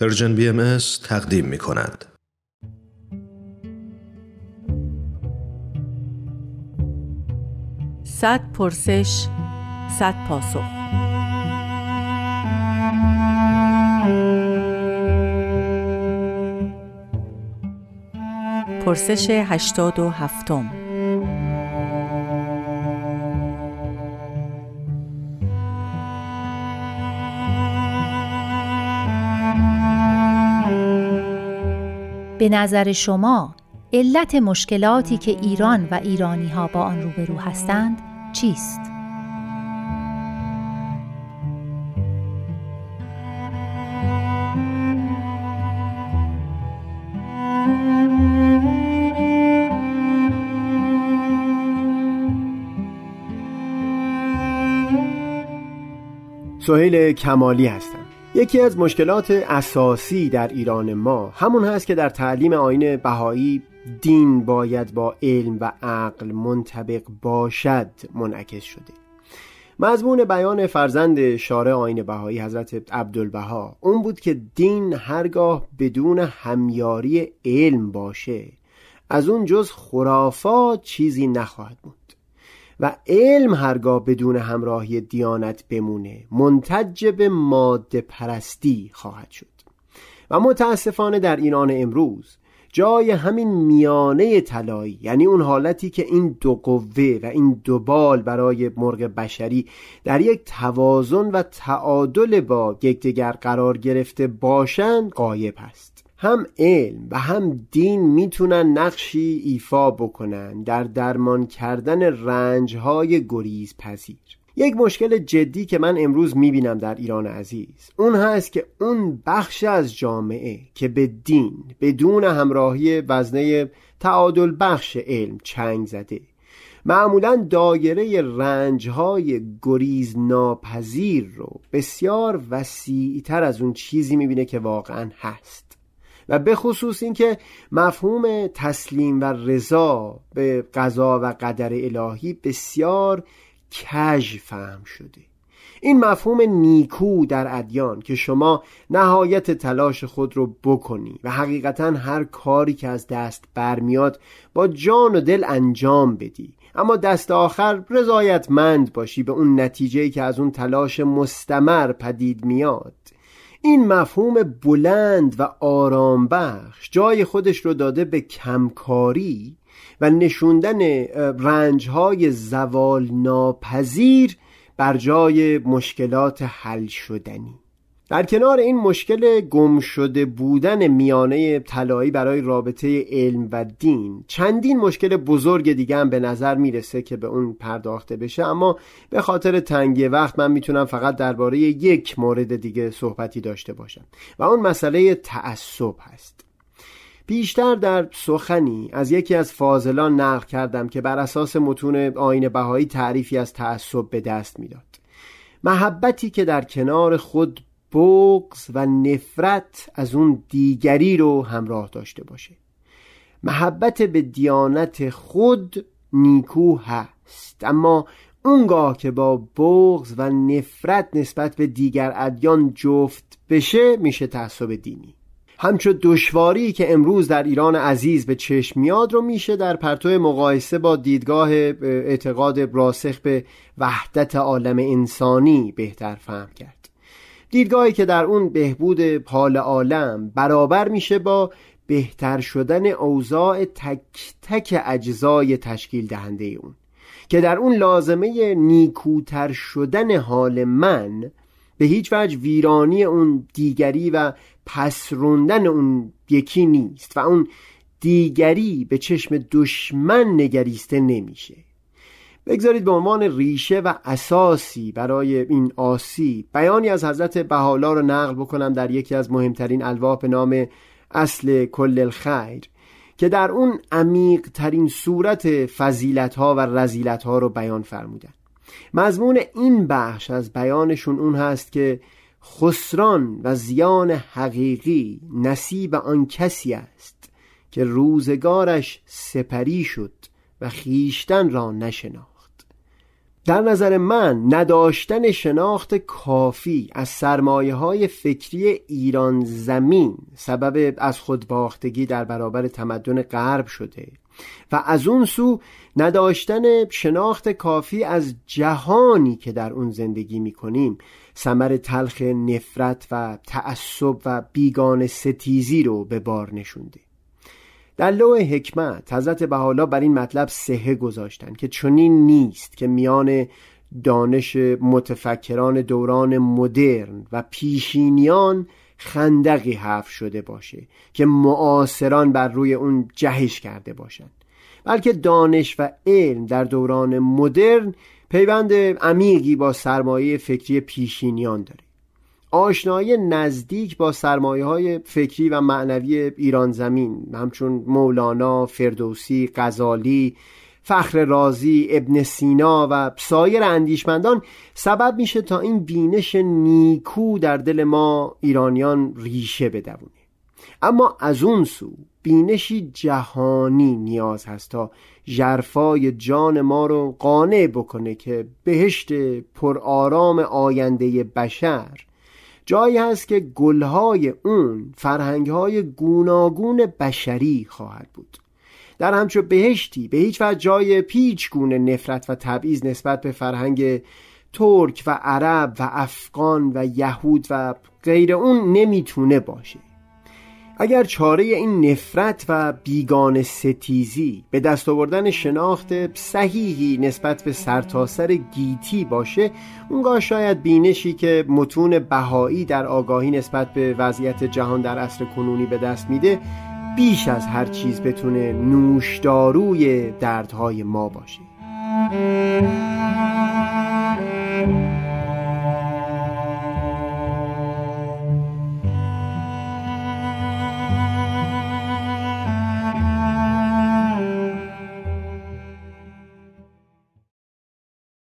پرژن بی ام تقدیم می کند. صد پرسش صد پاسخ پرسش هشتاد و هفتم به نظر شما علت مشکلاتی که ایران و ایرانی ها با آن روبرو هستند چیست؟ سهیل کمالی هستم یکی از مشکلات اساسی در ایران ما همون هست که در تعلیم آین بهایی دین باید با علم و عقل منطبق باشد منعکس شده. مضمون بیان فرزند شارع آین بهایی حضرت عبدالبها اون بود که دین هرگاه بدون همیاری علم باشه از اون جز خرافات چیزی نخواهد بود. و علم هرگاه بدون همراهی دیانت بمونه منتج به ماده پرستی خواهد شد. و متاسفانه در ایران امروز جای همین میانه طلایی یعنی اون حالتی که این دو قوه و این دو بال برای مرغ بشری در یک توازن و تعادل با یکدیگر قرار گرفته باشند قایب هست هم علم و هم دین می‌تونن نقشی ایفا بکنن در درمان کردن رنجهای گریز پذیر. یک مشکل جدی که من امروز می‌بینم در ایران عزیز اون هست که اون بخش از جامعه که به دین بدون همراهی وزنه تعادل بخش علم چنگ زده معمولا دایره رنجهای گریز ناپذیر رو بسیار وسیعتر از اون چیزی می‌بینه که واقعا هست. و به خصوص اینکه مفهوم تسلیم و رضا به قضا و قدر الهی بسیار کژ فهم شده. این مفهوم نیکو در ادیان که شما نهایت تلاش خود رو بکنی و حقیقتا هر کاری که از دست برمیاد با جان و دل انجام بدی. اما دست آخر رضایتمند باشی به اون نتیجه که از اون تلاش مستمر پدید میاد. این مفهوم بلند و آرام بخش جای خودش رو داده به کمکاری و نشوندن رنجهای زوال ناپذیر بر جای مشکلات حل شدنی. در کنار این مشکل گم شده بودن میانه طلایی برای رابطه علم و دین چندین مشکل بزرگ دیگه هم به نظر می‌رسه که به اون پرداخته بشه. اما به خاطر تنگی وقت من می‌تونم فقط درباره یک مورد دیگه صحبتی داشته باشم و اون مسئله تعصب هست. بیشتر در سخنی از یکی از فاضلان نقل کردم که بر اساس متون آین بهایی تعریفی از تعصب به دست می‌داد. محبتی که در کنار خود بغز و نفرت از اون دیگری رو همراه داشته باشه. محبت به دیانت خود نیکو هست اما اونگاه که با بغز و نفرت نسبت به دیگر ادیان جفت بشه میشه تعصب دینی. همچون دشواری که امروز در ایران عزیز به چشم میاد رو میشه در پرتو مقایسه با دیدگاه اعتقاد راسخ به وحدت عالم انسانی بهتر فهم کرد. دیدگاهی که در اون بهبود حال عالم برابر میشه با بهتر شدن اوضاع تک تک اجزای تشکیل دهنده اون. که در اون لازمه نیکوتر شدن حال من به هیچ وجه ویرانی اون دیگری و پسروندن اون یکی نیست و اون دیگری به چشم دشمن نگریسته نمیشه. بگذارید به عنوان ریشه و اساسی برای این آسی بیانی از حضرت بهالا رو نقل بکنم در یکی از مهمترین الواح به نام اصل کل الخیر که در اون عمیق ترین صورت فضیلت ها و رزیلت ها رو بیان فرمودن. مضمون این بخش از بیانشون اون هست که خسران و زیان حقیقی نصیب آن کسی است که روزگارش سپری شد و خیشتن را نشناخت. در نظر من نداشتن شناخت کافی از سرمایه های فکری ایران زمین سبب از خودباختگی در برابر تمدن غرب شده و از اون سو نداشتن شناخت کافی از جهانی که در اون زندگی می کنیم سمر تلخ نفرت و تعصب و بیگان ستیزی رو به بار نشونده. در لوح حکمت حضرت بحالا بر این مطلب سهه گذاشتن که چنین نیست که میان دانش متفکران دوران مدرن و پیشینیان خندقی حرف شده باشه که معاصران بر روی اون جهش کرده باشند بلکه دانش و علم در دوران مدرن پیوند عمیقی با سرمایه فکری پیشینیان داره. آشنایی نزدیک با سرمایه های فکری و معنوی ایران زمین همچون مولانا، فردوسی، غزالی، فخر رازی، ابن سینا و سایر اندیشمندان سبب میشه تا این بینش نیکو در دل ما ایرانیان ریشه بدونه اما از اون سو بینشی جهانی نیاز هست تا جرفای جان ما رو قانع بکنه که بهشت پرآرام آینده بشر جایی هست که گلهای اون فرهنگهای گوناگون بشری خواهد بود. در همچون بهشتی به هیچ وجه جای پیچ گونه نفرت و تبعیض نسبت به فرهنگ ترک و عرب و افغان و یهود و غیر اون نمی‌تونه باشه. اگر چاره این نفرت و بیگان ستیزی به دست آوردن شناخت صحیحی نسبت به سرتاسر گیتی باشه اونگاه شاید بینشی که متون بهایی در آگاهی نسبت به وضعیت جهان در عصر کنونی به دست میده بیش از هر چیز بتونه نوشداروی دردهای ما باشه.